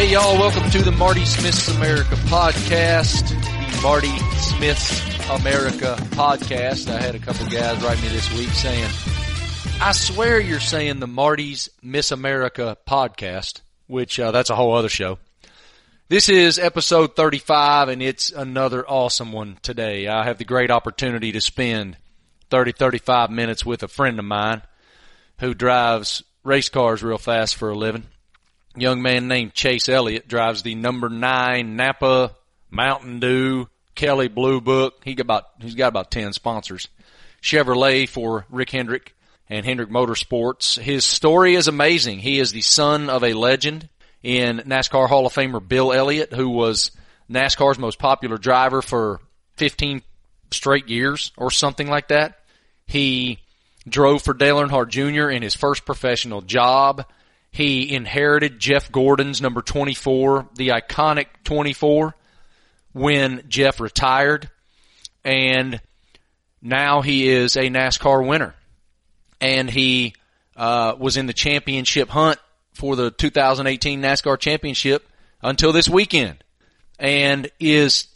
Hey y'all, welcome to the Marty Smith's America podcast. The Marty Smith's America podcast. I had a couple guys write me this week saying, I swear you're saying the Marty's Miss America podcast, which uh, that's a whole other show. This is episode 35 and it's another awesome one today. I have the great opportunity to spend 30, 35 minutes with a friend of mine who drives race cars real fast for a living young man named Chase Elliott drives the number nine Napa Mountain Dew Kelley Blue Book. He got about he's got about ten sponsors. Chevrolet for Rick Hendrick and Hendrick Motorsports. His story is amazing. He is the son of a legend in NASCAR Hall of Famer Bill Elliott, who was NASCAR's most popular driver for 15 straight years or something like that. He drove for Dale Earnhardt Jr. in his first professional job. He inherited Jeff Gordon's number 24, the iconic 24, when Jeff retired. And now he is a NASCAR winner. And he uh, was in the championship hunt for the 2018 NASCAR championship until this weekend. And is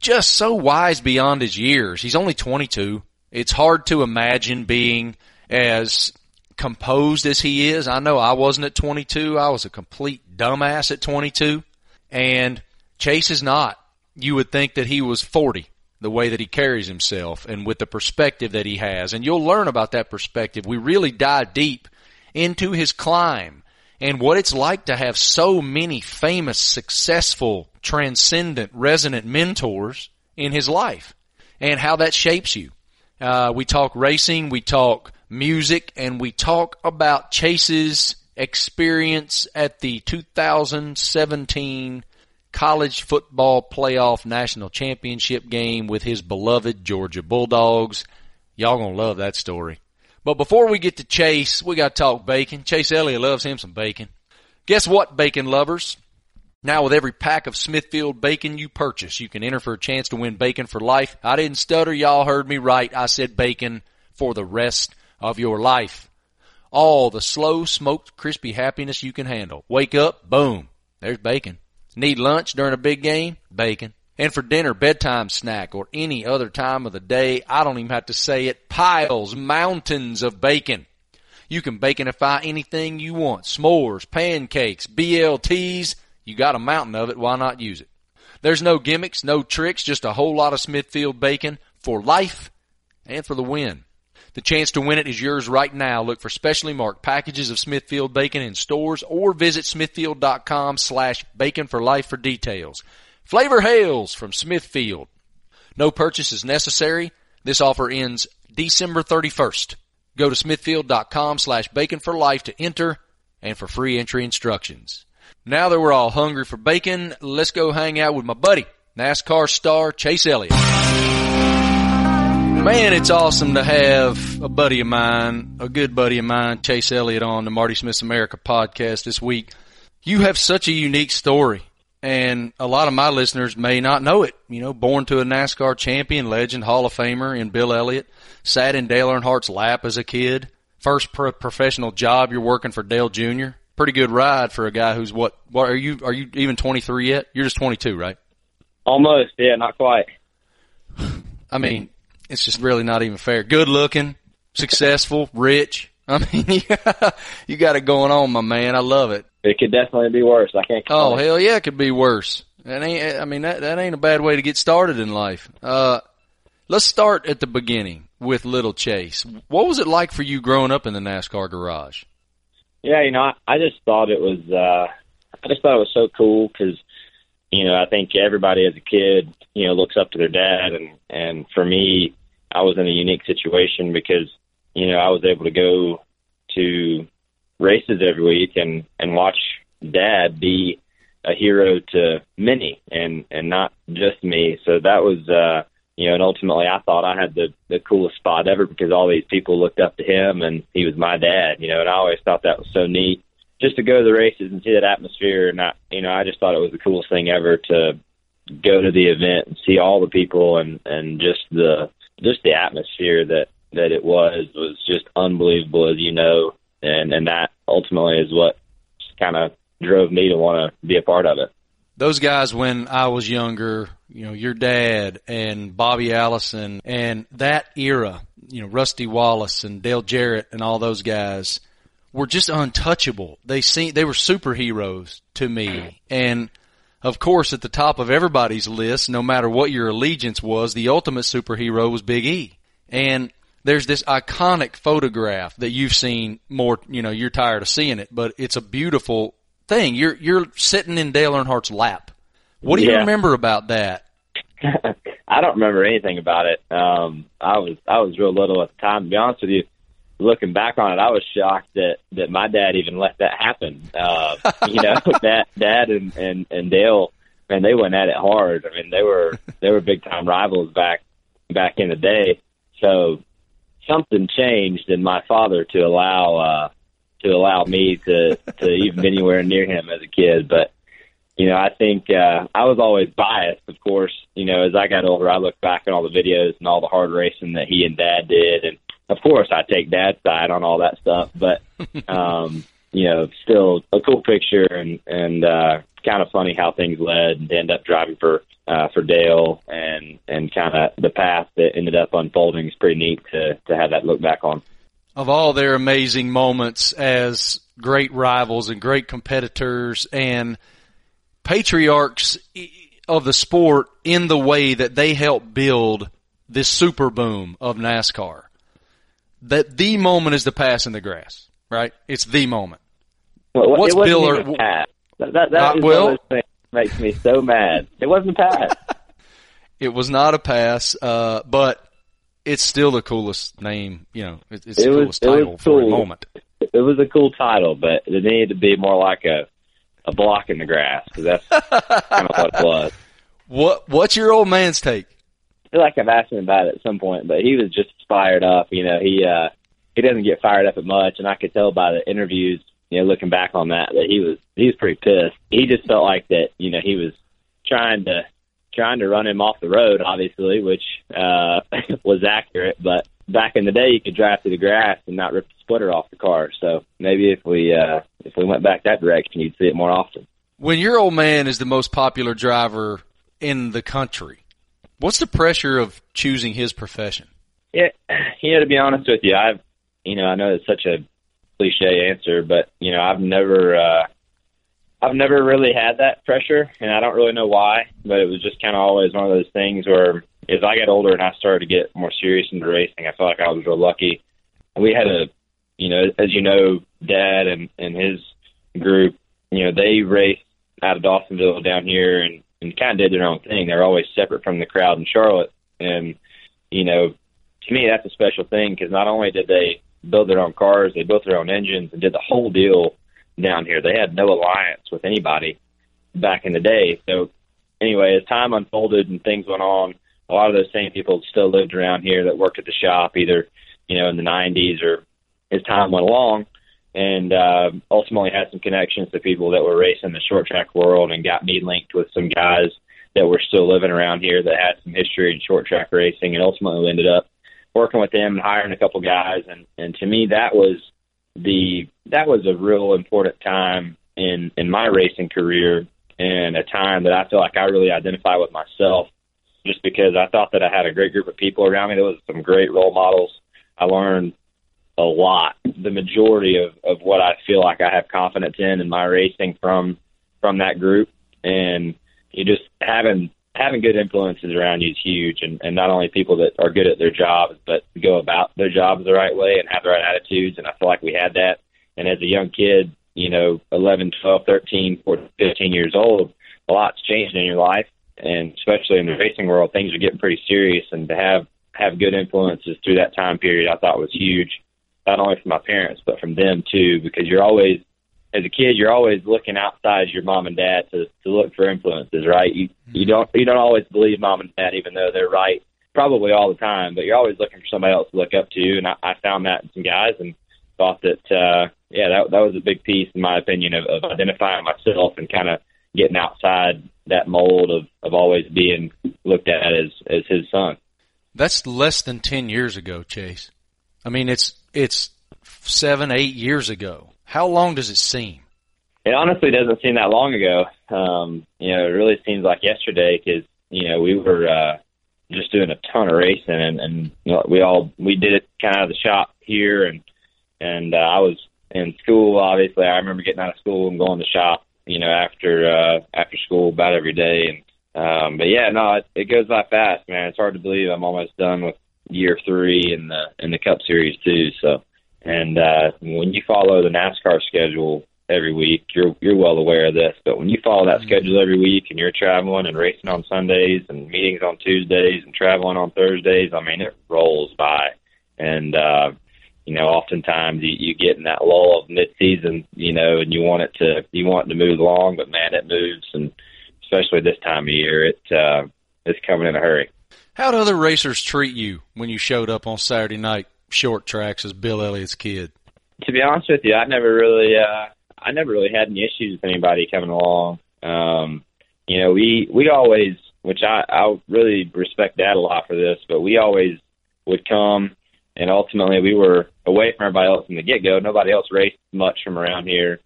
just so wise beyond his years. He's only 22. It's hard to imagine being as composed as he is. I know I wasn't at 22. I was a complete dumbass at 22. And Chase is not. You would think that he was 40, the way that he carries himself and with the perspective that he has. And you'll learn about that perspective. We really dive deep into his climb and what it's like to have so many famous, successful, transcendent, resonant mentors in his life and how that shapes you. Uh, we talk racing, we talk music, and we talk about Chase's experience at the 2017 college football playoff national championship game with his beloved Georgia Bulldogs. Y'all gonna love that story. But before we get to Chase, we gotta talk bacon. Chase Elliott loves him some bacon. Guess what, bacon lovers? Now with every pack of Smithfield bacon you purchase, you can enter for a chance to win bacon for life. I didn't stutter. Y'all heard me right. I said bacon for the rest of your life. All the slow smoked crispy happiness you can handle. Wake up, boom, there's bacon. Need lunch during a big game? Bacon. And for dinner, bedtime snack, or any other time of the day, I don't even have to say it, piles, mountains of bacon. You can baconify anything you want. S'mores, pancakes, BLTs. You got a mountain of it, why not use it? There's no gimmicks, no tricks, just a whole lot of Smithfield bacon for life and for the win. The chance to win it is yours right now. Look for specially marked packages of Smithfield bacon in stores or visit smithfield.com slash bacon for life for details. Flavor hails from Smithfield. No purchase is necessary. This offer ends December 31st. Go to smithfield.com slash bacon for life to enter and for free entry instructions. Now that we're all hungry for bacon, let's go hang out with my buddy, NASCAR star Chase Elliott. Man, it's awesome to have a buddy of mine, a good buddy of mine, Chase Elliott on the Marty Smith's America podcast this week. You have such a unique story and a lot of my listeners may not know it. You know, born to a NASCAR champion, legend, Hall of Famer in Bill Elliott, sat in Dale Earnhardt's lap as a kid. First pro- professional job, you're working for Dale Jr. Pretty good ride for a guy who's what? What are you? Are you even 23 yet? You're just 22, right? Almost, yeah, not quite. I mean, it's just really not even fair. Good looking, successful, rich. I mean, you got it going on, my man. I love it. It could definitely be worse. I can't. Oh hell yeah, it could be worse. That ain't. I mean, that that ain't a bad way to get started in life. Uh, let's start at the beginning with Little Chase. What was it like for you growing up in the NASCAR garage? Yeah, you know, I, I just thought it was. uh I just thought it was so cool because, you know, I think everybody as a kid, you know, looks up to their dad, and and for me, I was in a unique situation because you know I was able to go to races every week and and watch Dad be a hero to many and and not just me. So that was uh you know, and ultimately I thought I had the the coolest spot ever because all these people looked up to him and he was my dad, you know, and I always thought that was so neat just to go to the races and see that atmosphere and I you know, I just thought it was the coolest thing ever to go to the event and see all the people and and just the just the atmosphere that that it was was just unbelievable, as you know, and and that ultimately is what kind of drove me to want to be a part of it. Those guys, when I was younger, you know, your dad and Bobby Allison and that era, you know, Rusty Wallace and Dale Jarrett and all those guys were just untouchable. They seem, they were superheroes to me. And of course, at the top of everybody's list, no matter what your allegiance was, the ultimate superhero was Big E. And there's this iconic photograph that you've seen more, you know, you're tired of seeing it, but it's a beautiful thing. You're, you're sitting in Dale Earnhardt's lap. What do you remember about that? I don't remember anything about it. Um, I was I was real little at the time. To be honest with you, looking back on it, I was shocked that that my dad even let that happen. Uh, you know, that dad and and and Dale, man, they went at it hard. I mean, they were they were big time rivals back back in the day. So something changed in my father to allow uh, to allow me to to even be anywhere near him as a kid, but you know, I think uh, I was always biased, of course. You know, as I got older, I look back at all the videos and all the hard racing that he and Dad did, and of course, I take Dad's side on all that stuff. But um, you know, still a cool picture and and uh, kind of funny how things led and end up driving for uh, for Dale and and kind of the path that ended up unfolding is pretty neat to to have that look back on. of all their amazing moments as great rivals and great competitors and patriarchs of the sport in the way that they helped build this super boom of NASCAR. That the moment is the pass in the grass, right? It's the moment. Well, What's Bill or- pass. That that, that is well- one of those things that makes me so mad. It wasn't a pass. It was not a pass, uh, but it's still the coolest name, you know, it- it's the It was- coolest was title for a moment. it was a cool title, but it needed to be more like a a block in the grass because that's kind of what it was. What, what's your old man's take? I feel like I've asked him about it at some point, but he was just fired up. You know, he uh, he doesn't get fired up at much, and I could tell by the interviews. You know, looking back on that, that he was he was pretty pissed. He just felt like that. You know, he was trying to trying to run him off the road, obviously, which uh, was accurate. But back in the day, you could drive through the grass and not rip the splitter off the car. So maybe if we uh, if we went back that direction, you'd see it more often. When your old man is the most popular driver in the country, what's the pressure of choosing his profession? Yeah, you know, to be honest with you, I've, you know, I know it's such a cliche answer, but you know, I've never, uh, I've never really had that pressure, and I don't really know why. But it was just kind of always one of those things where, as I got older and I started to get more serious into racing, I felt like I was real lucky. We had a, you know, as you know, Dad and and his group, you know, they raced out of Dawsonville down here and and kind of did their own thing. They're always separate from the crowd in Charlotte, and you know, to me, that's a special thing because not only did they build their own cars, they built their own engines and did the whole deal down here. They had no alliance with anybody back in the day. So, anyway, as time unfolded and things went on, a lot of those same people still lived around here that worked at the shop, either you know in the '90s or as time went along, and uh, ultimately had some connections to people that were racing the short track world and got me linked with some guys that were still living around here that had some history in short track racing, and ultimately ended up working with them and hiring a couple guys. And and to me, that was the that was a real important time in in my racing career, and a time that I feel like I really identify with myself, just because I thought that I had a great group of people around me. There was some great role models. I learned a lot. The majority of of what I feel like I have confidence in in my racing from from that group, and you just having having good influences around you is huge and, and not only people that are good at their jobs but go about their jobs the right way and have the right attitudes and I feel like we had that. And as a young kid you know 11 12 13 14 15 years old a lot's changed in your life and especially in the racing world things are getting pretty serious and to have have good influences through that time period I thought was huge not only from my parents but from them too because you're always as a kid, you're always looking outside your mom and dad to to look for influences, right? You you don't you don't always believe mom and dad, even though they're right, probably all the time. But you're always looking for somebody else to look up to, and I, I found that in some guys, and thought that uh, yeah, that that was a big piece, in my opinion, of, of identifying myself and kind of getting outside that mold of of always being looked at as as his son. That's less than 10 years ago, Chase. I mean, it's, it's seven, eight years ago. How long does it seem? it honestly doesn't seem that long ago. Um, you know, it really seems like yesterday because you know we were uh, just doing a ton of racing, and, and we all we did it kind of the shop here, and and uh, I was in school. Obviously, I remember getting out of school and going to shop. You know, after uh, after school about every day, and um, but yeah, no, it, it goes by fast, man. It's hard to believe I'm almost done with year three in the in the Cup Series too. So, and uh, when you follow the NASCAR schedule every week, you're you're well aware of this. But when you follow that mm-hmm. schedule every week and you're traveling and racing on Sundays and meetings on Tuesdays and traveling on Thursdays, I mean it rolls by. And uh, you know, oftentimes you, you get in that lull of mid season, you know, and you want it to you want it to move along, but man, it moves and especially this time of year, it uh, it's coming in a hurry. How did other racers treat you when you showed up on Saturday night short tracks as Bill Elliott's kid? To be honest with you, I never really, uh, I never really had any issues with anybody coming along. Um, you know, we we always, which I I really respect Dad a lot for this, but we always would come, and ultimately we were away from everybody else from the get go. Nobody else raced much from around here,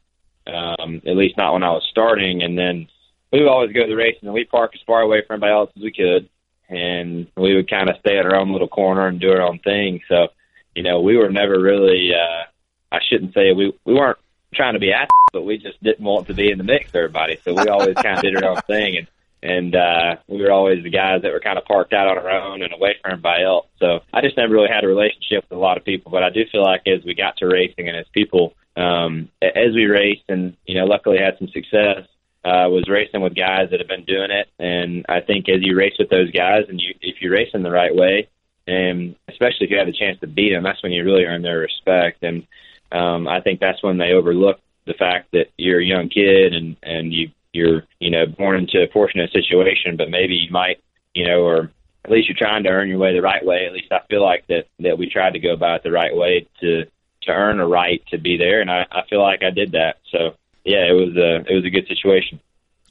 um, at least not when I was starting, and then we would always go to the races and we park as far away from everybody else as we could, and we would kind of stay at our own little corner and do our own thing. So, you know, we were never really. uh I shouldn't say we we weren't trying to be assholes, but we just didn't want to be in the mix with everybody. So we always kind of did our own thing, and and uh, we were always the guys that were kind of parked out on our own and away from everybody else. So I just never really had a relationship with a lot of people, but I do feel like as we got to racing and as people, um, as we raced and you know, luckily had some success, uh, was racing with guys that have been doing it, and I think as you race with those guys, and you if you race in the right way, and especially if you have the chance to beat them, that's when you really earn their respect. And um, I think that's when they overlook the fact that you're a young kid and and you you're you know born into a fortunate situation, but maybe you might you know or at least you're trying to earn your way the right way. At least I feel like that that we tried to go about it the right way to to earn a right to be there, and I, I feel like I did that. So yeah, it was a it was a good situation.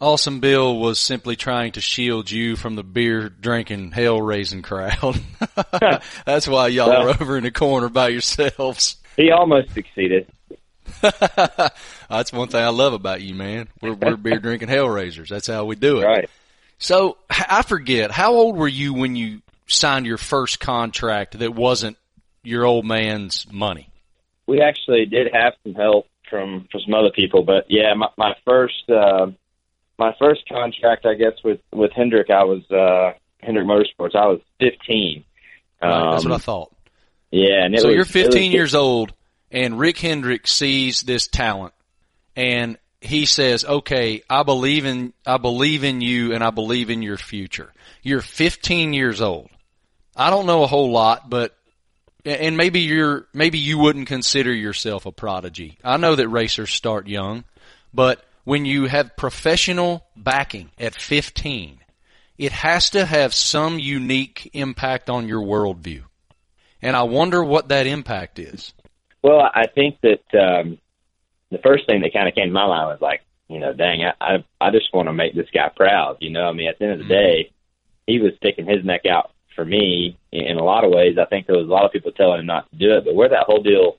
Awesome Bill was simply trying to shield you from the beer drinking hell raising crowd. That's why y'all well, are over in the corner by yourselves. He almost succeeded. That's one thing I love about you, man. We're, we're beer drinking hell raisers. That's how we do it. Right. So I forget, how old were you when you signed your first contract that wasn't your old man's money? We actually did have some help from from some other people. But yeah, my, my first uh, my first contract, I guess, with with Hendrick, I was uh, Hendrick Motorsports. I was 15. Um, right, that's what I thought. Yeah, and so was, you're 15 years old, and Rick Hendrick sees this talent, and he says, "Okay, I believe in I believe in you, and I believe in your future." You're 15 years old. I don't know a whole lot, but and maybe you're maybe you wouldn't consider yourself a prodigy. I know that racers start young, but when you have professional backing at 15, it has to have some unique impact on your worldview. And I wonder what that impact is. Well, I think that um, the first thing that kind of came to my mind was like, you know, dang, I I, I just want to make this guy proud. You know, I mean, at the end of the mm-hmm. day, he was sticking his neck out for me in a lot of ways. I think there was a lot of people telling him not to do it, but where that whole deal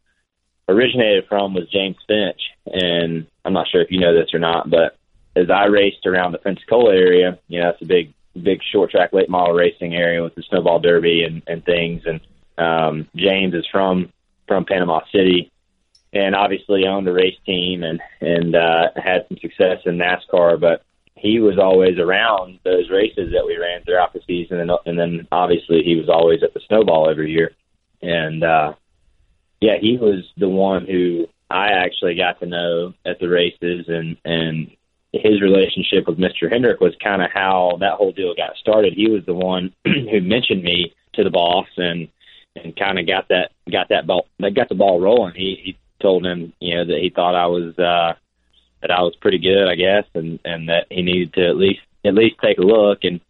originated from was James Finch, and I'm not sure if you know this or not, but as I raced around the Pensacola area, you know, it's a big, big short track late model racing area with the snowball derby and, and things. And um, James is from from Panama City, and obviously owned a race team and and uh, had some success in NASCAR. But he was always around those races that we ran throughout the season, and, and then obviously he was always at the snowball every year. And uh, yeah, he was the one who I actually got to know at the races, and and his relationship with Mr. Hendrick was kind of how that whole deal got started. He was the one who mentioned me to the boss and and kind of got that got that ball that got the ball rolling. He he told him you know that he thought I was uh that I was pretty good, I guess, and and that he needed to at least at least take a look. And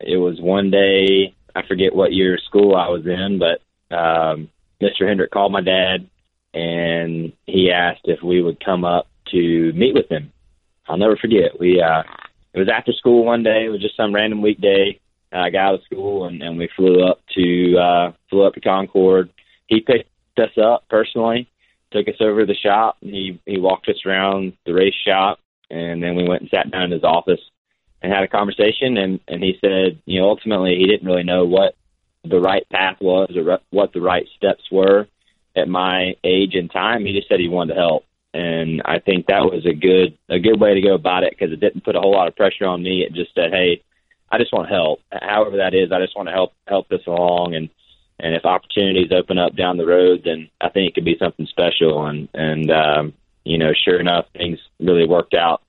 it was one day, I forget what year of school I was in, but um, Mr. Hendrick called my dad and he asked if we would come up to meet with him. I'll never forget. We uh, it was after school one day. It was just some random weekday. I got out of school and, and we flew up to uh, flew up to Concord. He picked us up personally took us over to the shop. He he walked us around the race shop, and then we went and sat down in his office and had a conversation. And and he said, you know, ultimately he didn't really know what the right path was or what the right steps were at my age and time. He just said he wanted to help, and I think that was a good a good way to go about it because it didn't put a whole lot of pressure on me. It just said, hey, I just want to help, however that is. I just want to help help this along and and if opportunities open up down the road, then I think it could be something special. And and um, you know, sure enough, things really worked out.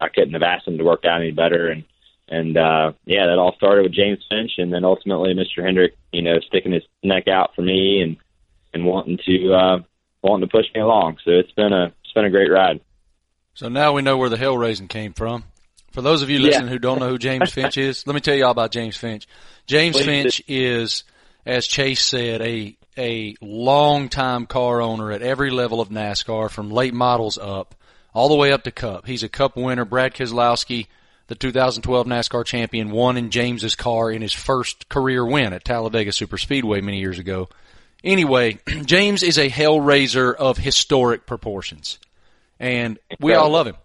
I couldn't have asked them to work out any better. And and uh, yeah, that all started with James Finch, and then ultimately Mr. Hendrick, you know, sticking his neck out for me and and wanting to uh, wanting to push me along. So it's been a it's been a great ride. So now we know where the hell raising came from. For those of you listening yeah. who don't know who James Finch is, let me tell you all about James Finch. James Please Finch do. is as Chase said, a a long time car owner at every level of NASCAR, from late models up, all the way up to Cup. He's a Cup winner. Brad Keselowski, the 2012 NASCAR champion, won in James's car in his first career win at Talladega Superspeedway many years ago. Anyway, James is a hellraiser of historic proportions, and we all love him.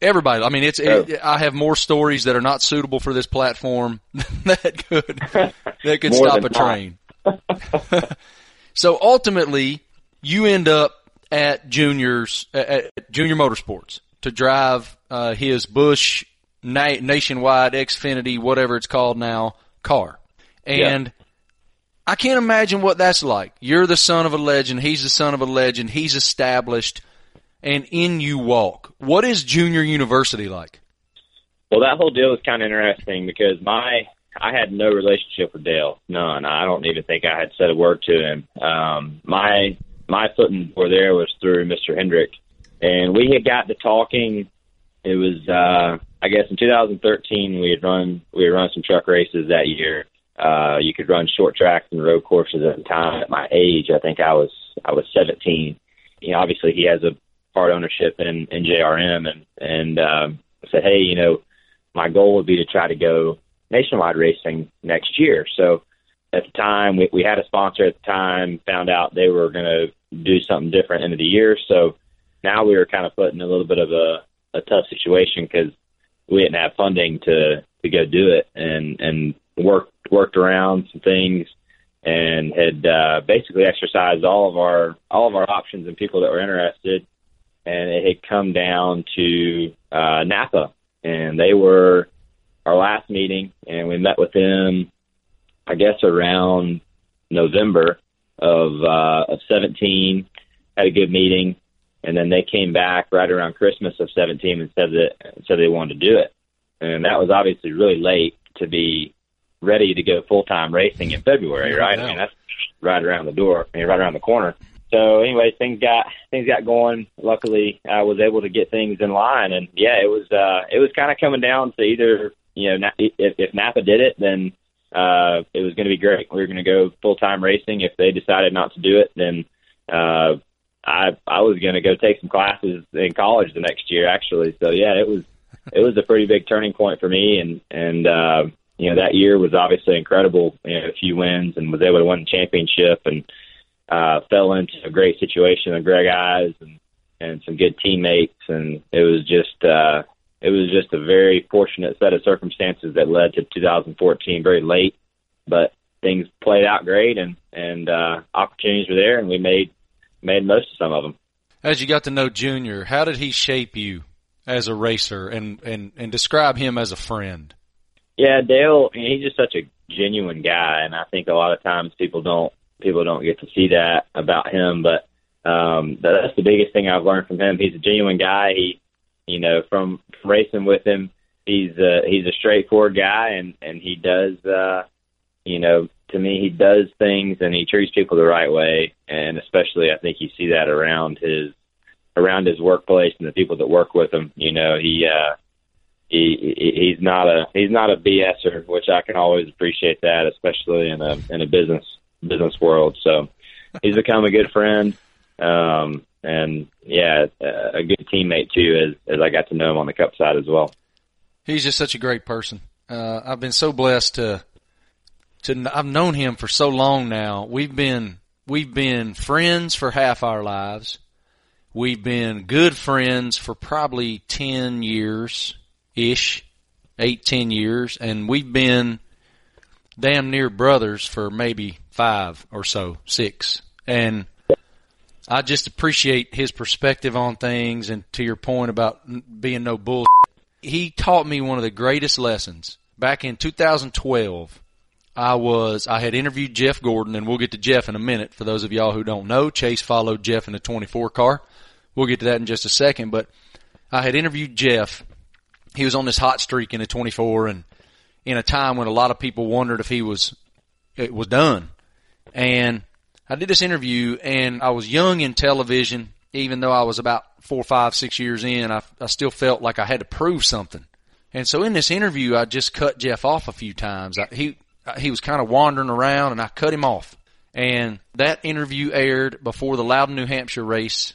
Everybody. I mean, it's. It, I have more stories that are not suitable for this platform that could that could stop a train. so ultimately, you end up at juniors at Junior Motorsports to drive uh, his Busch na- nationwide Xfinity, whatever it's called now, car, and. Yeah. I can't imagine what that's like. You're the son of a legend. He's the son of a legend. He's established, and in you walk. What is junior university like? Well, that whole deal is kind of interesting because my I had no relationship with Dale, none. I don't even think I had said a word to him. Um, my my foot in door there was through Mr. Hendrick, and we had got to talking. It was uh, I guess in 2013 we had run we had run some truck races that year. Uh, you could run short tracks and road courses at the time. At my age, I think I was I was 17. You know, obviously he has a part ownership in in JRM, and and um, said, hey, you know, my goal would be to try to go nationwide racing next year. So at the time, we, we had a sponsor at the time, found out they were going to do something different end of the year. So now we were kind of put in a little bit of a, a tough situation because we didn't have funding to, to go do it and, and worked, worked around some things and had uh, basically exercised all of our, all of our options and people that were interested. And it had come down to uh, Napa and they were our last meeting, and we met with them, I guess around November of uh, of 17. Had a good meeting, and then they came back right around Christmas of 17 and said that said they wanted to do it, and that was obviously really late to be ready to go full time racing in February, right? I mean that's right around the door, I mean, right around the corner. So anyway, things got things got going. Luckily, I was able to get things in line, and yeah, it was uh, it was kind of coming down to either you know, if, if Napa did it, then uh, it was going to be great. We were going to go full time racing. If they decided not to do it, then uh, I I was going to go take some classes in college the next year, actually. So yeah, it was it was a pretty big turning point for me, and and uh, you know that year was obviously incredible. You know, a few wins and was able to win the championship, and uh, fell into a great situation with Greg Ives and and some good teammates, and it was just uh, it was just a very fortunate set of circumstances that led to 2014 very late, but things played out great and and uh, opportunities were there, and we made made most of some of them. As you got to know Junior, how did he shape you as a racer, and and and describe him as a friend? Yeah, Dale, he's just such a genuine guy, and I think a lot of times people don't people don't get to see that about him, but um, that's the biggest thing I've learned from him. He's a genuine guy. He you know, from, racing with him, he's a, he's a straightforward guy, and and he does, uh, you know, to me, he does things and he treats people the right way, and especially I think you see that around his around his workplace and the people that work with him. You know, he uh, he he's not a he's not a BSer, which I can always appreciate that, especially in a in a business business world. So he's become a good friend. Um, and yeah, a good teammate too, as as I got to know him on the Cup side as well. He's just such a great person. Uh, I've been so blessed to to I've known him for so long now. We've been we've been friends for half our lives. We've been good friends for probably 10 years ish, eight, 10 years, and we've been damn near brothers for maybe five or so, six. And I just appreciate his perspective on things and to your point about being no bull. He taught me one of the greatest lessons back in 2012. I was, I had interviewed Jeff Gordon and we'll get to Jeff in a minute. For those of y'all who don't know, Chase followed Jeff in the 24 car. We'll get to that in just a second, but I had interviewed Jeff. He was on this hot streak in the 24 and in a time when a lot of people wondered if he was, it was done. And I did this interview and I was young in television, even though I was about four, five, six years in, I, I still felt like I had to prove something. And so in this interview, I just cut Jeff off a few times. I, he, he was kind of wandering around and I cut him off. And that interview aired before the Loudon, New Hampshire race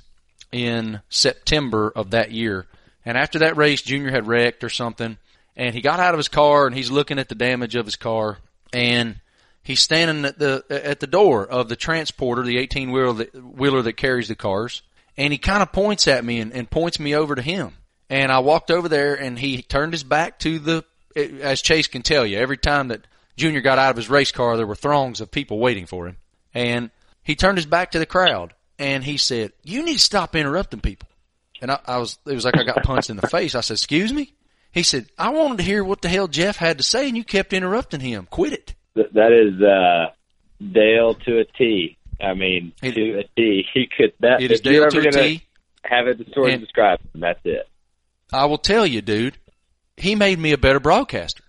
in September of that year. And after that race, Junior had wrecked or something and he got out of his car and he's looking at the damage of his car and he's standing at the at the door of the transporter, the 18 wheeler that, carries the cars, and he kind of points at me and, and points me over to him. And I walked over there, and he turned his back to the. As Chase can tell you, every time that Junior got out of his race car, there were throngs of people waiting for him, and he turned his back to the crowd, and he said, "You need to stop interrupting people." And I, I was, it was like I got punched in the face. I said, "Excuse me." He said, "I wanted to hear what the hell Jeff had to say, and you kept interrupting him. Quit it." that is uh, Dale to a T. I mean, it, to a T. He could that. It is Dale to a T. Have it sort of described, and that's it. I will tell you, dude. He made me a better broadcaster.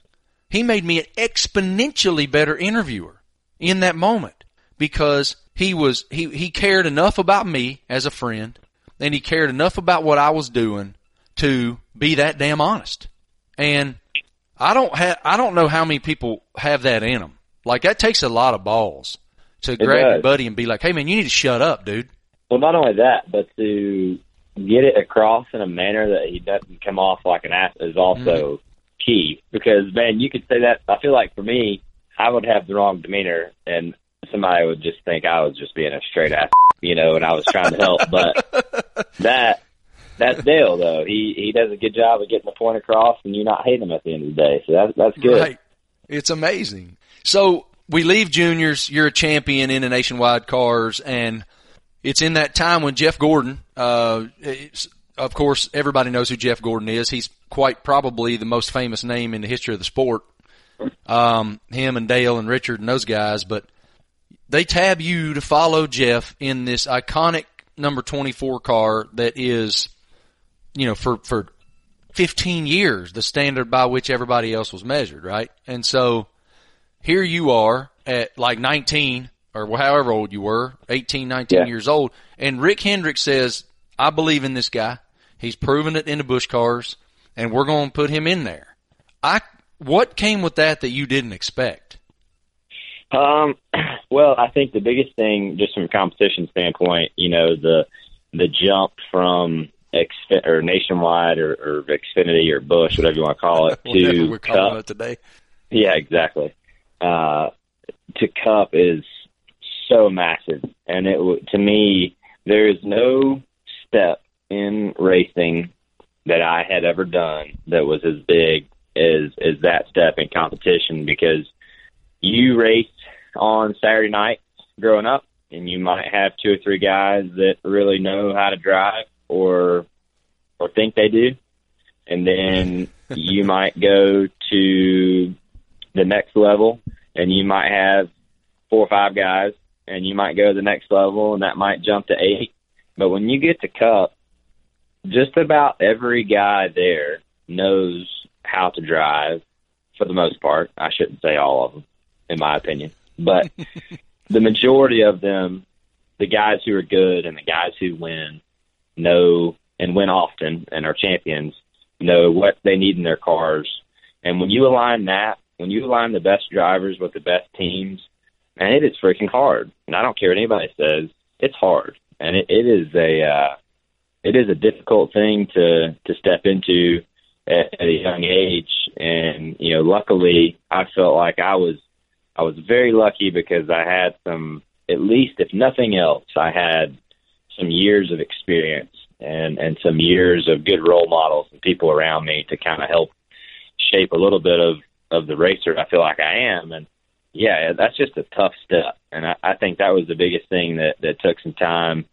He made me an exponentially better interviewer in that moment because he was he he cared enough about me as a friend, and he cared enough about what I was doing to be that damn honest. And I don't have, I don't know how many people have that in them. Like that takes a lot of balls to it grab does. your buddy and be like, "Hey man, you need to shut up, dude." Well, not only that, but to get it across in a manner that he doesn't come off like an ass is also mm-hmm. key. Because man, you could say that. I feel like for me, I would have the wrong demeanor, and somebody would just think I was just being a straight ass, you know, and I was trying to help. But that that's Dale though. He he does a good job of getting the point across, and you're not hate him at the end of the day. So that's that's good. Right. It's amazing. So we leave juniors. You're a champion in the nationwide cars, and it's in that time when Jeff Gordon. Uh, of course, everybody knows who Jeff Gordon is. He's quite probably the most famous name in the history of the sport. Um, him and Dale and Richard and those guys, but they tab you to follow Jeff in this iconic number 24 car that is you know, for, for 15 years, the standard by which everybody else was measured, right? And so here you are at like 19 or however old you were, 18, 19 yeah. years old. And Rick Hendrick says, I believe in this guy. He's proven it in the Busch cars and we're going to put him in there. I, what came with that that you didn't expect? Um, well, I think the biggest thing, just from a competition standpoint, you know, the, the jump from Xfin- or Nationwide or, or Xfinity or Busch, whatever you want to call it, to we're calling Cup. it today. Yeah, exactly. Uh, to Cup is so massive, and it to me there is no step in racing that I had ever done that was as big as as that step in competition because you race on Saturday night growing up, and you might have two or three guys that really know how to drive or or think they do, and then you might go to the next level, and you might have four or five guys, and you might go to the next level, and that might jump to eight. But when you get to Cup, just about every guy there knows how to drive for the most part. I shouldn't say all of them, in my opinion, but the majority of them, the guys who are good and the guys who win, know and win often and are champions know what they need in their cars. And when you align that, when you align the best drivers with the best teams, and it is freaking hard. And I don't care what anybody says, it's hard. And it, it is a uh, it is a difficult thing to to step into at, at a young age. And you know, luckily, I felt like I was I was very lucky because I had some at least if nothing else, I had some years of experience and and some years of good role models and people around me to kind of help shape a little bit of of the racer I feel like I am. And yeah, that's just a tough step. And I, I think that was the biggest thing that that took some time.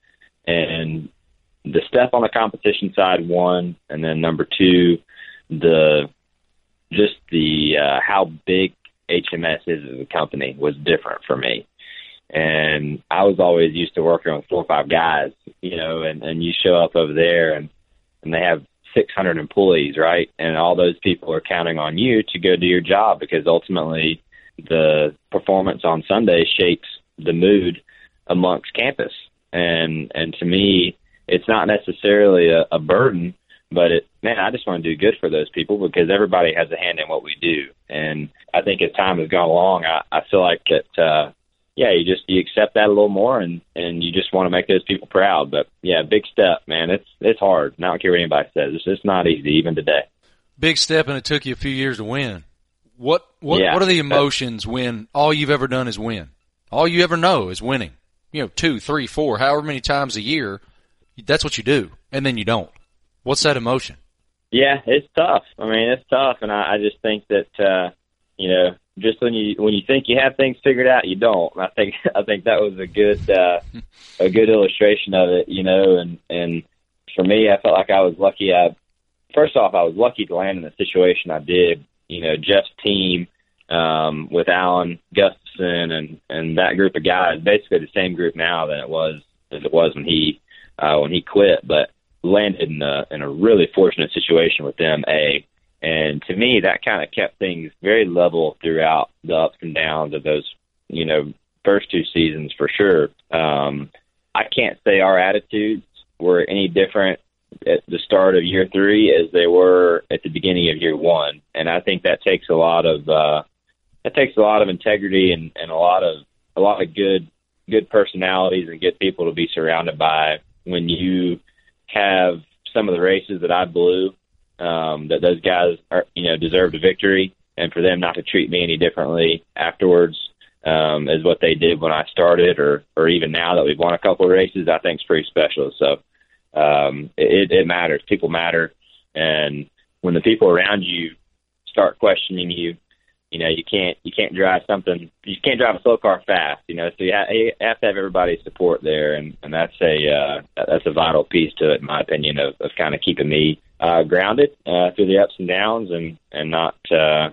And the step on the competition side, one, and then number two, the just the uh, how big HMS is as a company was different for me. And I was always used to working with four or five guys, you know, and, and you show up over there and, and they have 600 employees, right? And all those people are counting on you to go do your job because ultimately the performance on Sunday shapes the mood amongst campus. And, and to me, it's not necessarily a, a burden, but it, man, I just want to do good for those people because everybody has a hand in what we do. And I think as time has gone along, I, I feel like that, uh, yeah, you just you accept that a little more, and and you just want to make those people proud. But yeah, big step, man. It's it's hard. Not care what anybody says. It's just not easy, even today. Big step, and it took you a few years to win. What what Yeah. what are the emotions when all you've ever done is win? All you ever know is winning. You know, two, three, four, however many times a year. That's what you do, and then you don't. What's that emotion? Yeah, it's tough. I mean, it's tough, and I, I just think that uh, you know, just when you when you think you have things figured out, you don't. And I think I think that was a good uh, a good illustration of it. You know, and and for me, I felt like I was lucky. I first off, I was lucky to land in the situation I did. You know, Jeff's team um, with Alan Gustafson and and that group of guys, basically the same group now than it was as it was when he uh, when he quit, but landed in a in a really fortunate situation with them. A and to me, that kind of kept things very level throughout the ups and downs of those, you know, first two seasons for sure. Um, I can't say our attitudes were any different at the start of year three as they were at the beginning of year one, and I think that takes a lot of uh, that takes a lot of integrity and, and a lot of a lot of good good personalities and good people to be surrounded by when you have some of the races that I blew um, that those guys are, you know, deserved a victory, and for them not to treat me any differently afterwards um, as what they did when I started, or or even now that we've won a couple of races, I think is pretty special. So um, it, it matters. People matter, and when the people around you start questioning you, you know, you can't you can't drive something. You can't drive a slow car fast. You know, so you, ha- you have to have everybody's support there, and and that's a uh, that's a vital piece to it, in my opinion, of, of kind of keeping me uh, grounded uh, through the ups and downs, and and not uh,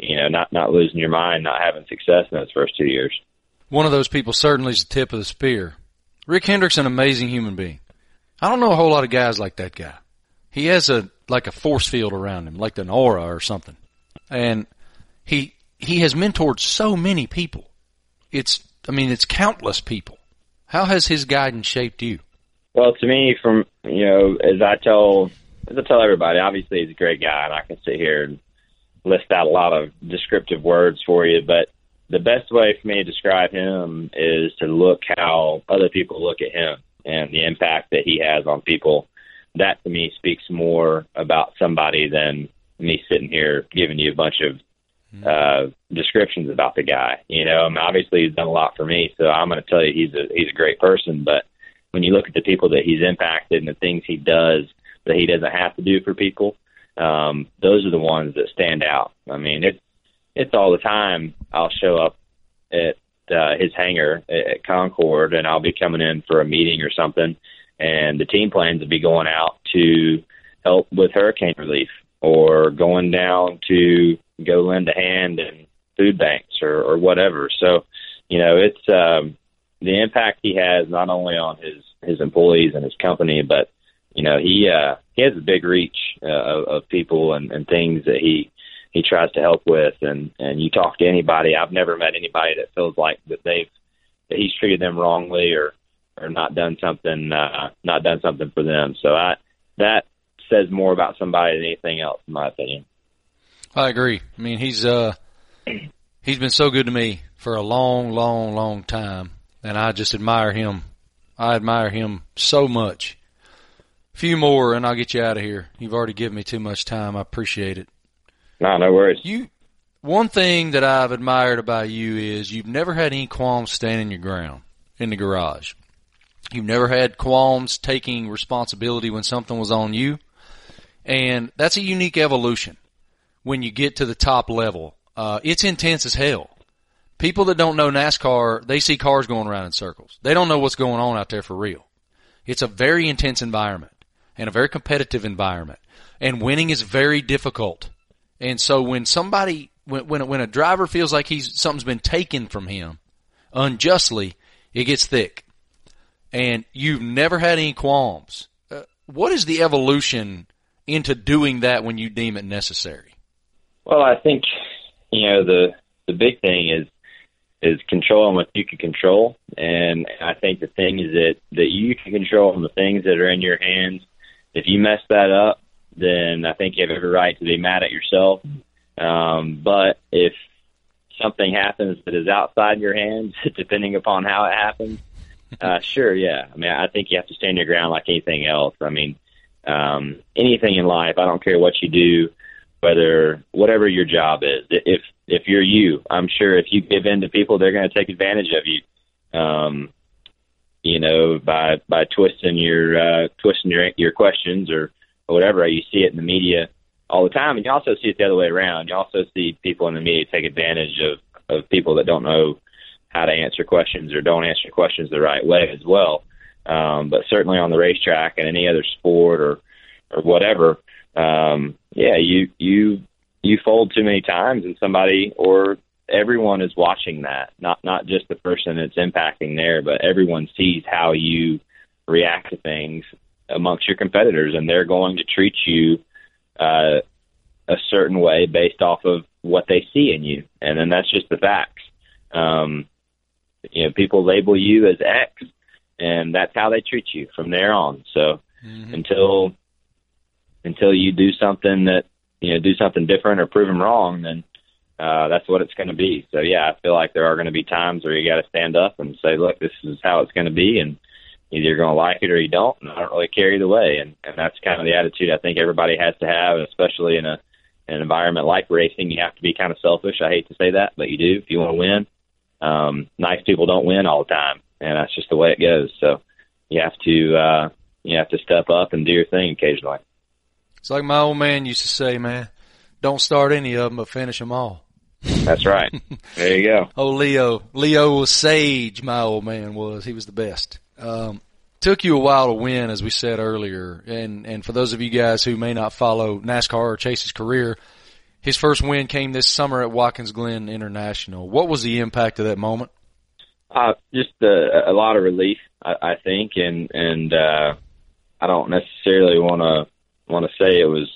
you know not not losing your mind, not having success in those first two years. One of those people certainly is the tip of the spear. Rick Hendrick's an amazing human being. I don't know a whole lot of guys like that guy. He has a like a force field around him, like an aura or something. And he he has mentored so many people. It's I mean it's countless people. How has his guidance shaped you? Well, to me, from you know, as I tell as I tell everybody, obviously he's a great guy, and I can sit here and list out a lot of descriptive words for you. But the best way for me to describe him is to look how other people look at him and the impact that he has on people. That to me speaks more about somebody than me sitting here giving you a bunch of uh, descriptions about the guy. You know, I mean, obviously he's done a lot for me, so I'm going to tell you he's a he's a great person. But when you look at the people that he's impacted and the things he does that he doesn't have to do for people, um, those are the ones that stand out. I mean, it's it's all the time. I'll show up at uh, his hangar at Concord, and I'll be coming in for a meeting or something, and the team plans to be going out to help with hurricane relief or going down to go lend a hand in food banks or, or whatever. So, you know, it's um, the impact he has not only on his his employees and his company, but you know, he uh, he has a big reach uh, of, of people and, and things that he he tries to help with. And and you talk to anybody, I've never met anybody that feels like that they've that he's treated them wrongly or or not done something uh, not done something for them. So I that says more about somebody than anything else, in my opinion. I agree. I mean, he's uh he's been so good to me for a long, long, long time, and I just admire him. I admire him so much. A few more, and I'll get you out of here. You've already given me too much time. I appreciate it. No, no worries. You, one thing that I've admired about you is you've never had any qualms standing your ground in the garage. You've never had qualms taking responsibility when something was on you. And that's a unique evolution when you get to the top level. Uh, it's intense as hell. People that don't know NASCAR, they see cars going around in circles. They don't know what's going on out there for real. It's a very intense environment and a very competitive environment. And winning is very difficult. And so when somebody, when, when, when a driver feels like he's, something's been taken from him unjustly, it gets thick. And you've never had any qualms. Uh, what is the evolution into doing that when you deem it necessary? Well, I think, you know, the, the big thing is, is controlling what you can control. And I think the thing is that, that you can control and the things that are in your hands. If you mess that up, then I think you have every right to be mad at yourself. Um, but if something happens that is outside your hands, depending upon how it happens, uh, sure, yeah. I mean, I think you have to stand your ground like anything else. I mean, um, anything in life, I don't care what you do, whether whatever your job is. If if you're you, I'm sure if you give in to people, they're going to take advantage of you. Um, you know, by by twisting your uh, twisting your your questions or, or whatever. You see it in the media all the time, and you also see it the other way around. You also see people in the media take advantage of of people that don't know how to answer questions or don't answer questions the right way as well. Um, but certainly on the racetrack and any other sport or or whatever, um, yeah, you you you fold too many times, and somebody or everyone is watching that. Not not just the person that's impacting there, but everyone sees how you react to things amongst your competitors, and they're going to treat you uh, a certain way based off of what they see in you, and then that's just the facts. Um, you know, people label you as X, and that's how they treat you from there on. So mm-hmm. until until you do something that you know do something different or prove them wrong, then uh, that's what it's going to be. So yeah, I feel like there are going to be times where you got to stand up and say, look, this is how it's going to be, and either you're going to like it or you don't. And I don't really care either way, and and that's kind of the attitude I think everybody has to have, especially in a an environment like racing. You have to be kind of selfish. I hate to say that, but you do if you want to win. Um, nice people don't win all the time, and that's just the way it goes. So you have to uh, you have to step up and do your thing occasionally. It's like my old man used to say, man, don't start any of them, but finish them all. That's right. there you go. oh, Leo. Leo was sage, my old man was. He was the best. Um, took you a while to win, as we said earlier. And, and for those of you guys who may not follow NASCAR or Chase's career, his first win came this summer at Watkins Glen International. What was the impact of that moment? Uh, just a, a lot of relief, I, I think, and and uh, I don't necessarily want to want to say it was,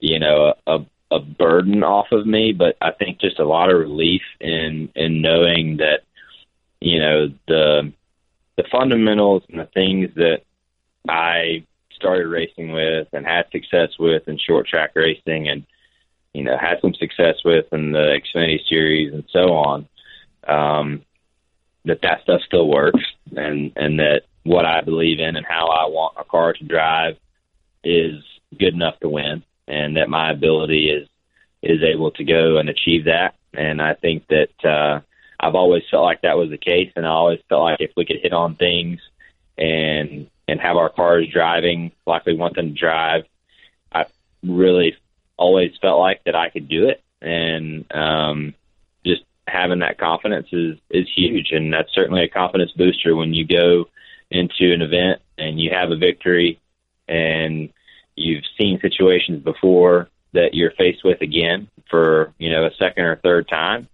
you know, a, a burden off of me, but I think just a lot of relief in in knowing that, you know, the the fundamentals and the things that I started racing with and had success with in short track racing and you know had some success with in the Xfinity series and so on um that that stuff still works. And and that what I believe in and how I want a car to drive is good enough to win, and that my ability is is able to go and achieve that. And I think that uh, I've always felt like that was the case, and I always felt like if we could hit on things and and have our cars driving like we want them to drive, I really always felt like that I could do it, and um, having that confidence is is huge, and that's certainly a confidence booster when you go into an event and you have a victory and you've seen situations before that you're faced with again for you know a second or third time,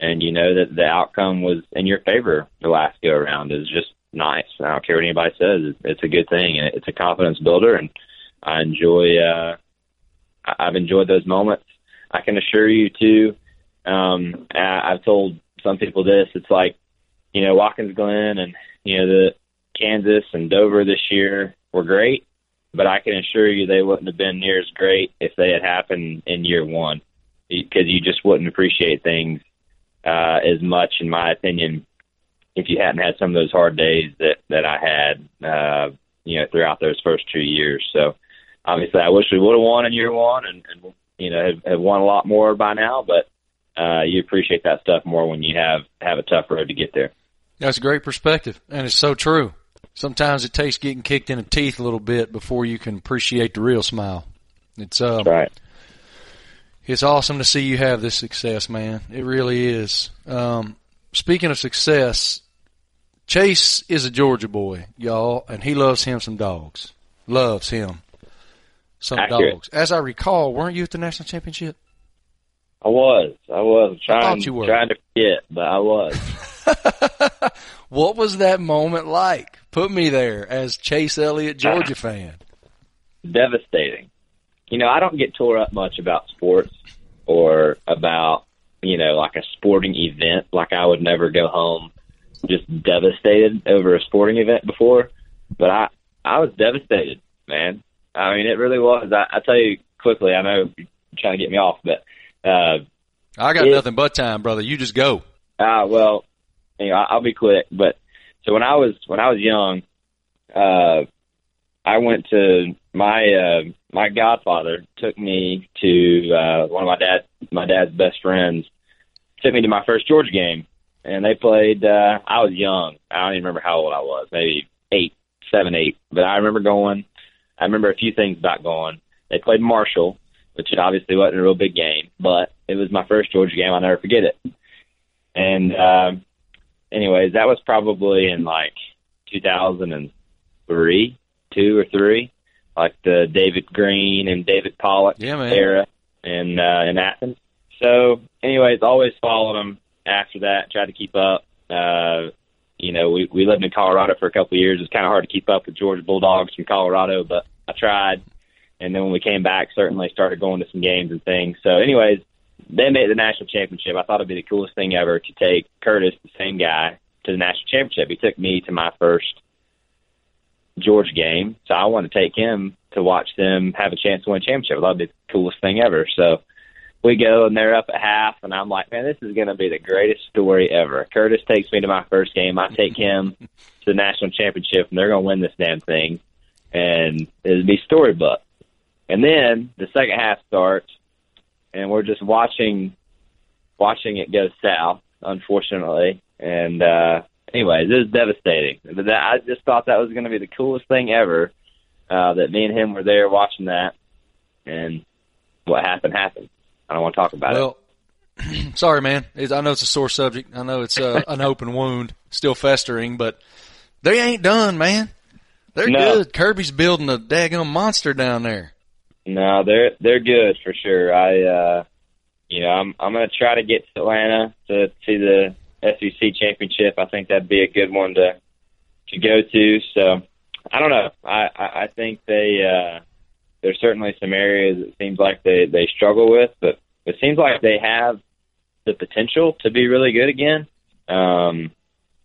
and you know that the outcome was in your favor the last go around is just nice. I don't care what anybody says; it's a good thing, and it's a confidence builder. And I enjoy. uh I've enjoyed those moments. I can assure you too. Um, I've told some people this. It's like you know Watkins Glen and you know the Kansas and Dover this year were great, but I can assure you they wouldn't have been near as great if they had happened in year one because you just wouldn't appreciate things uh, as much, in my opinion, if you hadn't had some of those hard days that that I had, uh, you know, throughout those first two years. So obviously, I wish we would have won in year one, and, and you know, have, have won a lot more by now. But uh, you appreciate that stuff more when you have have a tough road to get there. That's a great perspective, and it's so true Sometimes it takes getting kicked in the teeth a little bit before you can appreciate the real smile. It's uh, right. It's awesome to see you have this success, man. It really is. Um, speaking of success, Chase is a Georgia boy, y'all, and he loves him some dogs. Loves him some Accurate. dogs. As I recall, weren't you at the national championship? I was. I was trying, thought you were. trying to forget, but I was. what was that moment like? Put me there as Chase Elliott, Georgia fan. Devastating. You know, I don't get tore up much about sports or about, you know, like a sporting event. Like I would never go home just devastated over a sporting event before. But I, I was devastated, man. I mean, it really was. I, I tell you quickly, I know you're trying to get me off, but uh, I got It- nothing but time, brother. You just go. Ah, well, you know, I'll be quick. But so when I was when I was young, uh, I went to my uh, my godfather took me to uh, one of my dad my dad's best friends took me to my first Georgia game, and they played. Uh, I was young. I don't even remember how old I was, maybe eight, seven, eight. But I remember going. I remember a few things about going. They played Marshall, which obviously wasn't a real big game, but it was my first Georgia game. I'll never forget it. And um, anyways, that was probably in like 2003, two or three, like the David Greene and David Pollack Yeah, man. era in uh, in Athens. So, anyways, always followed them after that. Tried to keep up. Uh, you know, we we lived in Colorado for a couple of years. It's kind of hard to keep up with Georgia Bulldogs from Colorado, but I tried. And then when we came back, certainly started going to some games and things. So, anyways, they made the national championship. I thought it'd be the coolest thing ever to take Curtis, the same guy, to the national championship. He took me to my first Georgia game, so I wanted to take him to watch them have a chance to win a championship. I thought it'd be the coolest thing ever. So we go and they're up at half, and I'm like, man, this is going to be the greatest story ever. Curtis takes me to my first game. I take him to the national championship, and they're going to win this damn thing, and it'd be storybook. And then the second half starts, and we're just watching watching it go south, unfortunately. And uh anyways, it was devastating. But that, I just thought that was going to be the coolest thing ever. Uh, that me and him were there watching that, and what happened happened. I don't want to talk about it. Well, sorry, man. It's, I know it's a sore subject. I know it's uh, an open wound, still festering, but they ain't done, man. They're No. good. Kirby's building a daggum monster down there. No, they're they're good for sure. I uh you know, I'm I'm gonna try to get to Atlanta to see the SEC championship. I think that'd be a good one to to go to. So I don't know. I, I, I think they uh there's certainly some areas it seems like they, they struggle with, but it seems like they have the potential to be really good again. Um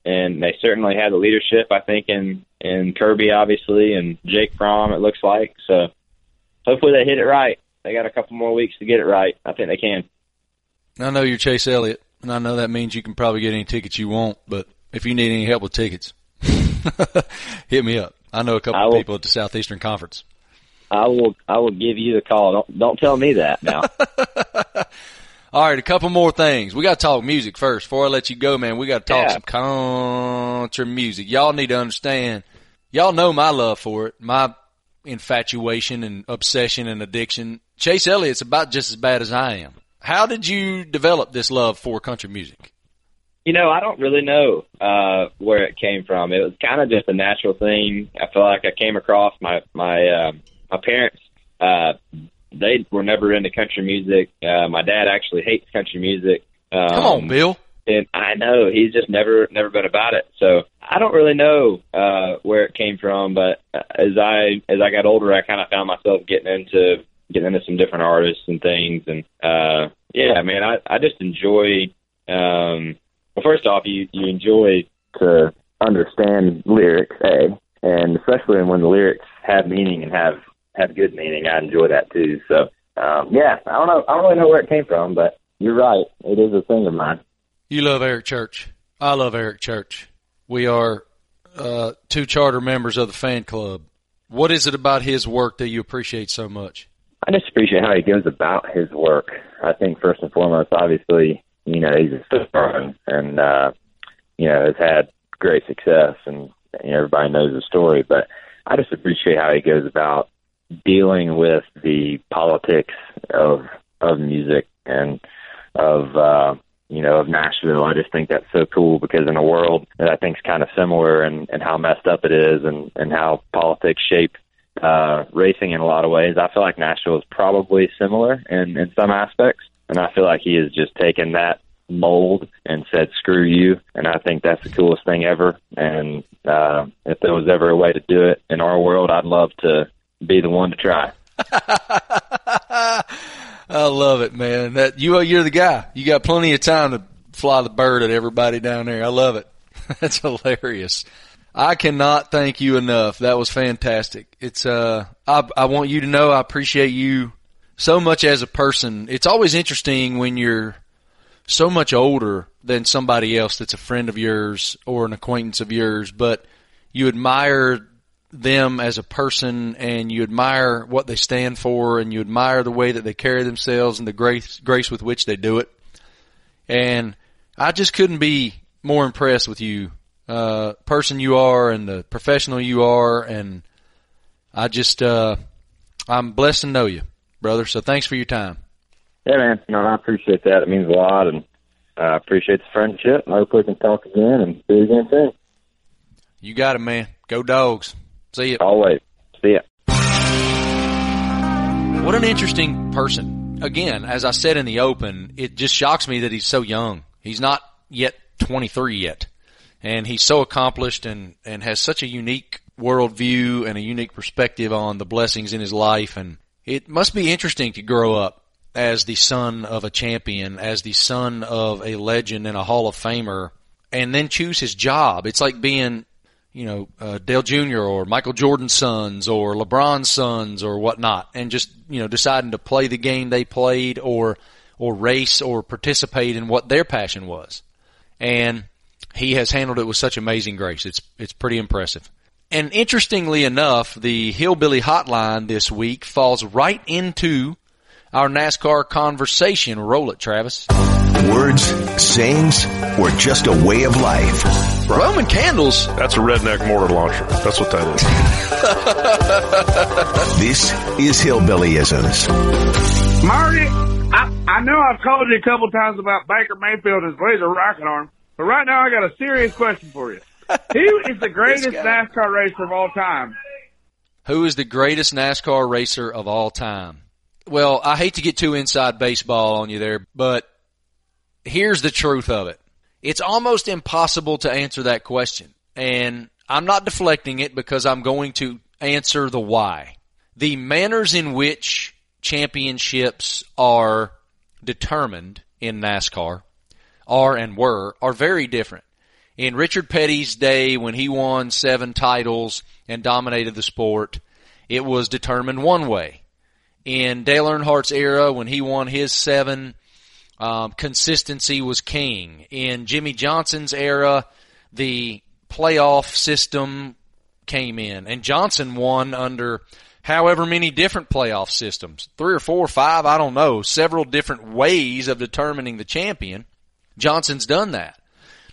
and they certainly have the leadership, I think, in in Kirby obviously and Jake Fromm it looks like. So hopefully they hit it right. They got a couple more weeks to get it right. I think they can. I know you're Chase Elliott, and I know that means you can probably get any tickets you want, but if you need any help with tickets, hit me up. I know a couple will- people at the Southeastern Conference. I will. I will give you the call. Don't don't tell me that now. All right, a couple more things. We got to talk music first. Before I let you go, man, we got to talk Yeah. some country music. Y'all need to understand. Y'all know my love for it, my infatuation and obsession and addiction. Chase Elliott's about just as bad as I am. How did you develop this love for country music? you know, I don't really know uh, where it came from. It was kind of just a natural thing. I feel like I came across my my uh, my parents. Uh, they were never into country music. Uh, my dad actually hates country music. Um, Come on, Bill. and I know he's just never never been about it. So I don't really know uh, where it came from, but as I as I got older, I kind of found myself getting into getting into some different artists and things, and uh, yeah, man, I I just enjoy. Um, well, first off, you you enjoy to understand lyrics, a, and especially when the lyrics have meaning and have have good meaning, I enjoy that too. So um, yeah, I don't know, I don't really know where it came from, but you're right, it is a thing of mine. You love Eric Church. I love Eric Church. We are uh, two charter members of the fan club. What is it about his work that you appreciate so much? I just appreciate how he goes about his work. I think first and foremost, obviously, you know, he's a star and, and uh, you know, has had great success and everybody knows the story, but I just appreciate how he goes about dealing with the politics of of music and of uh, you know of Nashville. I just think that's so cool because in a world that I think is kind of similar and and how messed up it is and and how politics shape uh, racing in a lot of ways, I feel like Nashville is probably similar in in some aspects, and I feel like he has just taken that mold and said screw you. And i think that's the coolest thing ever. And uh if there was ever a way to do it in our world i'd love to be the one to try I love it, man. That you you're the guy. You got plenty of time to fly the bird at everybody down there. I love it. That's hilarious. I cannot thank you enough. That was fantastic. It's uh I I want you to know I appreciate you so much as a person. It's always interesting when you're so much older than somebody else that's a friend of yours or an acquaintance of yours, but you admire them as a person and you admire what they stand for and you admire the way that they carry themselves and the grace grace with which they do it. And I just couldn't be more impressed with you, uh, person you are and the professional you are and I just uh I'm blessed to know you, brother. So thanks for your time. Yeah, man. No, I appreciate that. It means a lot and I appreciate the friendship. I hope we can talk again and do it again soon. You got it, man. Go dogs. See you. Always. See ya. What an interesting person. Again, as I said in the open, it just shocks me that he's so young. He's not yet 23 yet. And he's so accomplished and, and has such a unique worldview and a unique perspective on the blessings in his life. And it must be interesting to grow up as the son of a champion, as the son of a legend and a Hall of Famer, and then choose his job. It's like being you know, uh, Dale Jr. or Michael Jordan's sons or LeBron's sons or whatnot, and just you know deciding to play the game they played or or race or participate in what their passion was, and he has handled it with such amazing grace. It's it's pretty impressive. And interestingly enough, the Hillbilly Hotline this week falls right into our NASCAR conversation. Roll it, Travis. Words, sayings, or just a way of life. Roman candles. That's a redneck mortar launcher. That's what that is. this is Hillbillyisms. Marty, I, I know I've called you a couple times about Baker Mayfield and his laser rocket arm, but right now I got a serious question for you. Who is the greatest NASCAR racer of all time? Who is the greatest NASCAR racer of all time? Well, I hate to get too inside baseball on you there, but here's the truth of it. It's almost impossible to answer that question. And I'm not deflecting it because I'm going to answer the why. The manners in which championships are determined in NASCAR are and were are very different. In Richard Petty's day when he won seven titles and dominated the sport, it was determined one way in Dale Earnhardt's era when he won his seven, um, consistency was king. In Jimmie Johnson's era, the playoff system came in, and Johnson won under however many different playoff systems, three or four, or five, I don't know, several different ways of determining the champion. Johnson's done that.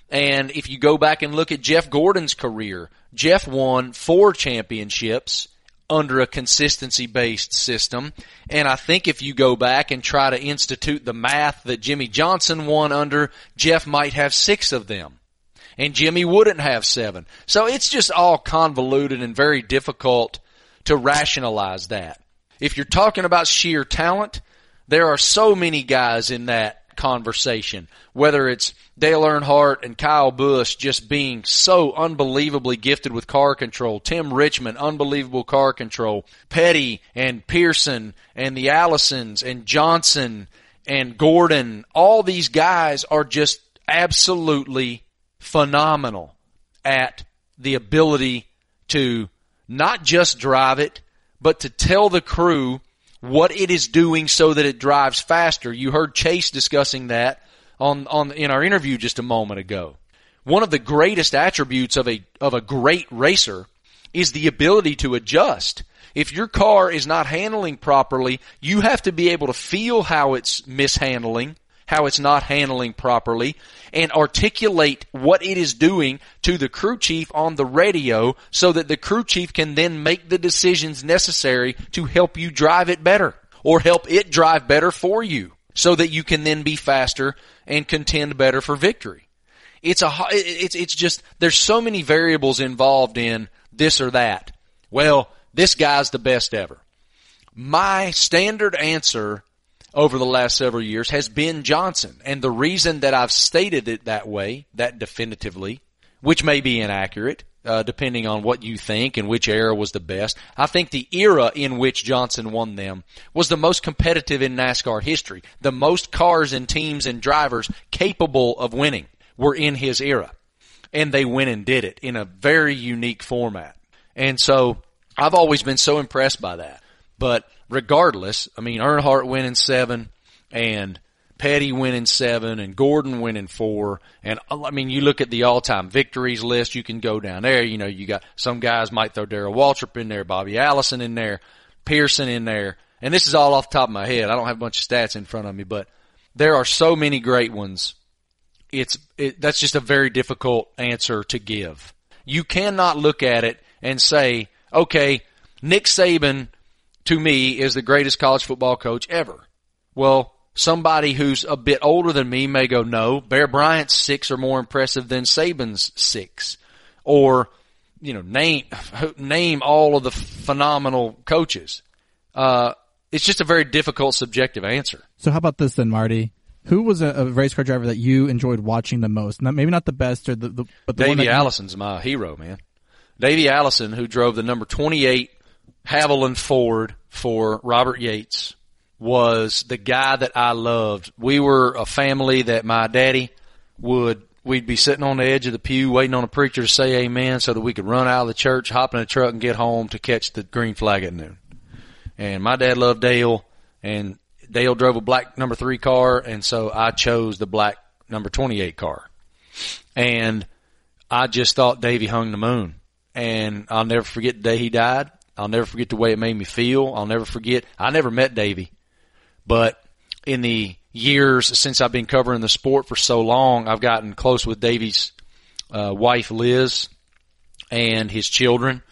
And if you go back and look at Jeff Gordon's career, Jeff won four championships under a consistency based system. And I think if you go back and try to institute the math that Jimmie Johnson won under, Jeff might have six of them. And Jimmie wouldn't have seven. So it's just all convoluted and very difficult to rationalize that. If you're talking about sheer talent, there are so many guys in that conversation. Whether it's Dale Earnhardt and Kyle Busch just being so unbelievably gifted with car control, Tim Richmond, unbelievable car control, Petty and Pearson and the Allisons and Johnson and Gordon, all these guys are just absolutely phenomenal at the ability to not just drive it, but to tell the crew what it is doing so that it drives faster. You heard Chase discussing that on, on, in our interview just a moment ago. One of the greatest attributes of a, of a great racer is the ability to adjust. If your car is not handling properly, you have to be able to feel how it's mishandling, how it's not handling properly and articulate what it is doing to the crew chief on the radio so that the crew chief can then make the decisions necessary to help you drive it better or help it drive better for you so that you can then be faster and contend better for victory. It's a, it's, it's just, there's so many variables involved in this or that. Well, this guy's the best ever. My standard answer over the last several years has been Johnson. And the reason that I've stated it that way, that definitively, which may be inaccurate, uh, depending on what you think and which era was the best. I think the era in which Johnson won them was the most competitive in NASCAR history. The most cars and teams and drivers capable of winning were in his era. And they went and did it in a very unique format. And so I've always been so impressed by that. But regardless, I mean, Earnhardt winning seven and Petty winning seven and Gordon winning four. And I mean, you look at the all-time victories list, you can go down there. You know, you got some guys might throw Darrell Waltrip in there, Bobby Allison in there, Pearson in there. And this is all off the top of my head. I don't have a bunch of stats in front of me, but there are so many great ones. It's, it, that's just a very difficult answer to give. You cannot look at it and say, okay, Nick Saban to me is the greatest college football coach ever. Well, Somebody who's a bit older than me may go, no, Bear Bryant's six are more impressive than Saban's six. Or, you know, name, name all of the phenomenal coaches. Uh, it's just a very difficult subjective answer. So how about this then, Marty? Who was a, a race car driver that you enjoyed watching the most? Not, maybe not the best or the, the but the Davey Allison's my hero, man. Davey Allison, who drove the number 28 Havoline Ford for Robert Yates was the guy that I loved. We were a family that my daddy would we'd be sitting on the edge of the pew waiting on a preacher to say amen so that we could run out of the church, hop in a truck and get home to catch the green flag at noon. And my dad loved Dale and Dale drove a black number three car and so I chose the black number 28 car. And I just thought Davey hung the moon and I'll never forget the day he died. I'll never forget the way it made me feel. I'll never forget. I never met Davey. But in the years since I've been covering the sport for so long, I've gotten close with Davey's uh, wife Liz and his children,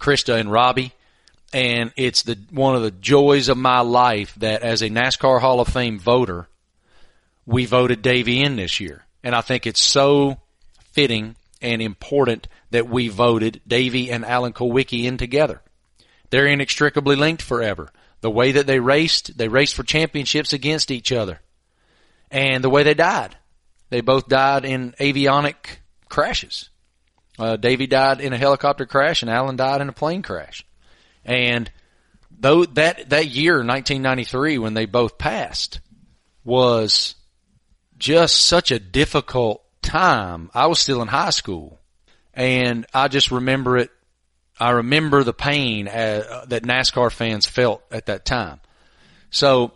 Krista and Robbie. And it's the one of the joys of my life that as a NASCAR Hall of Fame voter, we voted Davey in this year. And I think it's so fitting and important that we voted Davey and Alan Kulwicki in together. They're inextricably linked forever the way that they raced, they raced for championships against each other. And the way they died. They both died in avionic crashes. Uh, Davey died in a helicopter crash and Alan died in a plane crash. And though that, that year, 1993, when they both passed, was just such a difficult time. I was still in high school and I just remember it I remember the pain uh, that NASCAR fans felt at that time. So,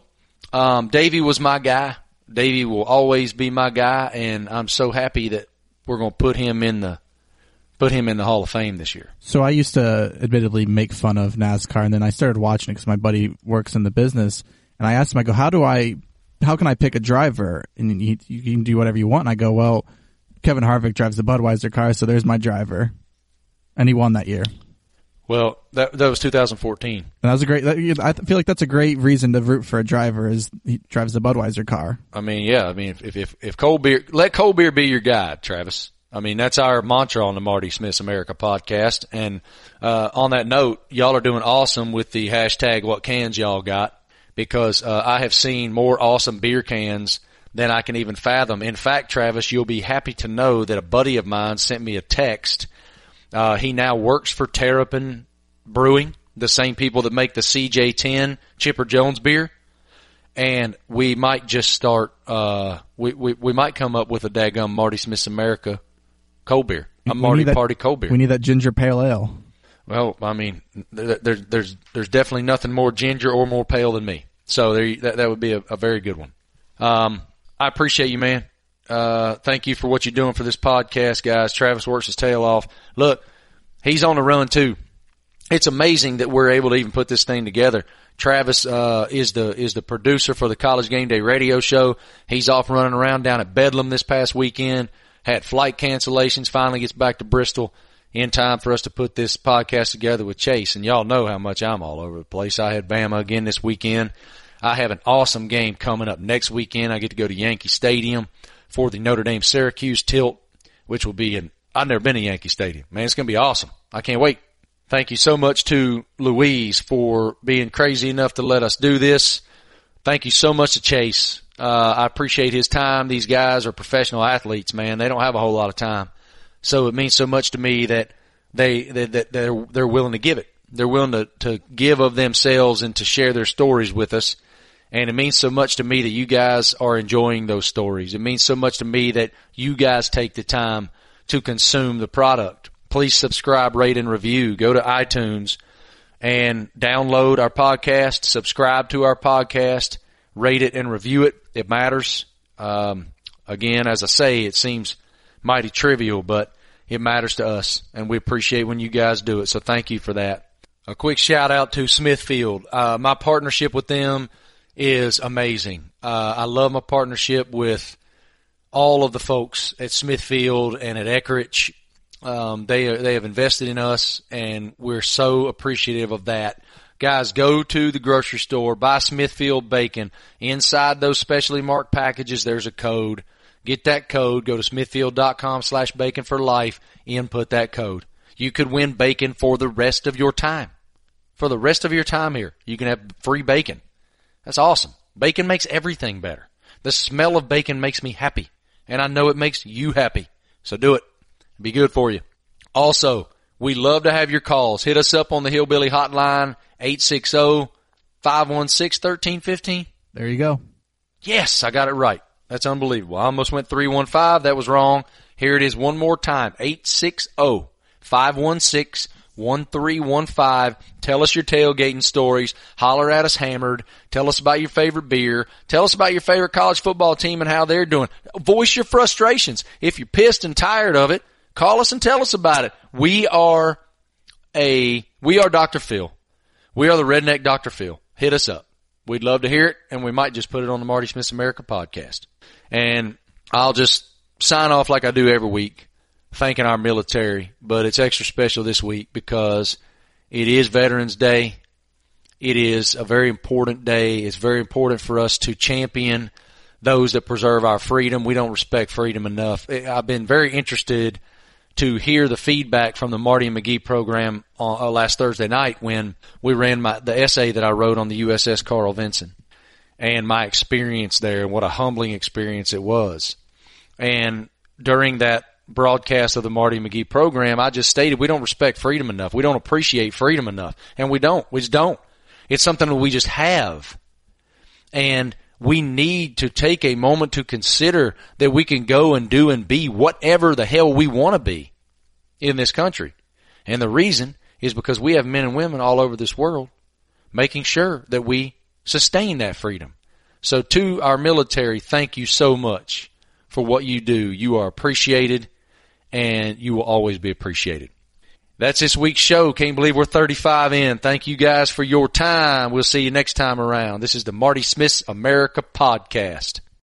um, Davey was my guy. Davey will always be my guy, and I'm so happy that we're going to put him in the put him in the Hall of Fame this year. So I used to admittedly make fun of NASCAR, and then I started watching it because my buddy works in the business, and I asked him, I go, how do I, how can I pick a driver? And you, you can do whatever you want. And I go, well, Kevin Harvick drives the Budweiser car, so there's my driver, and he won that year. Well, that that was 2014. And that was a great. I feel like that's a great reason to root for a driver is he drives the Budweiser car. I mean, yeah. I mean, if if if cold beer, let cold beer be your guide, Travis. I mean, that's our mantra on the Marty Smith's America podcast. And uh, on that note, y'all are doing awesome with the hashtag What cans y'all got because uh, I have seen more awesome beer cans than I can even fathom. In fact, Travis, you'll be happy to know that a buddy of mine sent me a text uh, he now works for Terrapin Brewing, the same people that make the CJ10 Chipper Jones beer. And we might just start, uh, we, we, we might come up with a daggum Marty Smith's America cold beer. A Marty that, Party cold beer. We need that ginger pale ale. Well, I mean, there's, there's, there's definitely nothing more ginger or more pale than me. So there, that, that would be a, a very good one. Um, I appreciate you, man. Uh, thank you for what you're doing for this podcast, guys. Travis works his tail off. Look, he's on the run too. It's amazing that we're able to even put this thing together. Travis uh, is the is the producer for the College Game Day radio show. He's off running around down at Bedlam this past weekend. Had flight cancellations. Finally gets back to Bristol in time for us to put this podcast together with Chase. And y'all know how much I'm all over the place. I had Bama again this weekend. I have an awesome game coming up next weekend. I get to go to Yankee Stadium for the Notre Dame Syracuse tilt, which will be in, I've never been to Yankee Stadium. Man, it's going to be awesome. I can't wait. Thank you so much to Louise for being crazy enough to let us do this. Thank you so much to Chase. Uh, I appreciate his time. These guys are professional athletes, man. They don't have a whole lot of time. So it means so much to me that they, that, that they're, they're willing to give it. They're willing to, to give of themselves and to share their stories with us. And it means so much to me that you guys are enjoying those stories. It means so much to me that you guys take the time to consume the product. Please subscribe, rate, and review. Go to iTunes and download our podcast, subscribe to our podcast, rate it and review it. It matters. Um, again, as I say, it seems mighty trivial, but it matters to us and we appreciate when you guys do it. So thank you for that. A quick shout out to Smithfield. Uh, my partnership with them is amazing. Uh, I love my partnership with all of the folks at Smithfield and at Eckrich. Um, they they have invested in us, and we're so appreciative of that. Guys, go to the grocery store, buy Smithfield bacon. Inside those specially marked packages, there's a code. Get that code. Go to smithfield.com slash bacon for life. Input that code. You could win bacon for the rest of your time. For the rest of your time here, you can have free bacon. That's awesome. Bacon makes everything better. The smell of bacon makes me happy and I know it makes you happy. So do it. Be good for you. Also, we love to have your calls. Hit us up on the Hillbilly Hotline, 860-516-1315. There you go. Yes, I got it right. That's unbelievable. I almost went 315. That was wrong. Here it is one more time. 860 516 1315. Tell us your tailgating stories. Holler at us hammered. Tell us about your favorite beer. Tell us about your favorite college football team and how they're doing. Voice your frustrations. If you're pissed and tired of it, call us and tell us about it. We are a, we are Dr. Phil. We are the redneck Dr. Phil. Hit us up. We'd love to hear it and we might just put it on the Marty Smith America podcast. And I'll just sign off like I do every week thanking our military, but it's extra special this week because it is Veterans Day. It is a very important day. It's very important for us to champion those that preserve our freedom. We don't respect freedom enough. I've been very interested to hear the feedback from the Marty and McGee program on, uh, last Thursday night when we ran my, the essay that I wrote on the USS Carl Vinson and my experience there and what a humbling experience it was. And during that broadcast of the Marty McGee program, I just stated we don't respect freedom enough. We don't appreciate freedom enough. And we don't. We just don't. It's something that we just have. And we need to take a moment to consider that we can go and do and be whatever the hell we want to be in this country. And the reason is because we have men and women all over this world making sure that we sustain that freedom. So to our military, thank you so much for what you do. You are appreciated and you will always be appreciated. That's this week's show. Can't believe we're 35 in. Thank you guys for your time. We'll see you next time around. This is the Marty Smith's America podcast.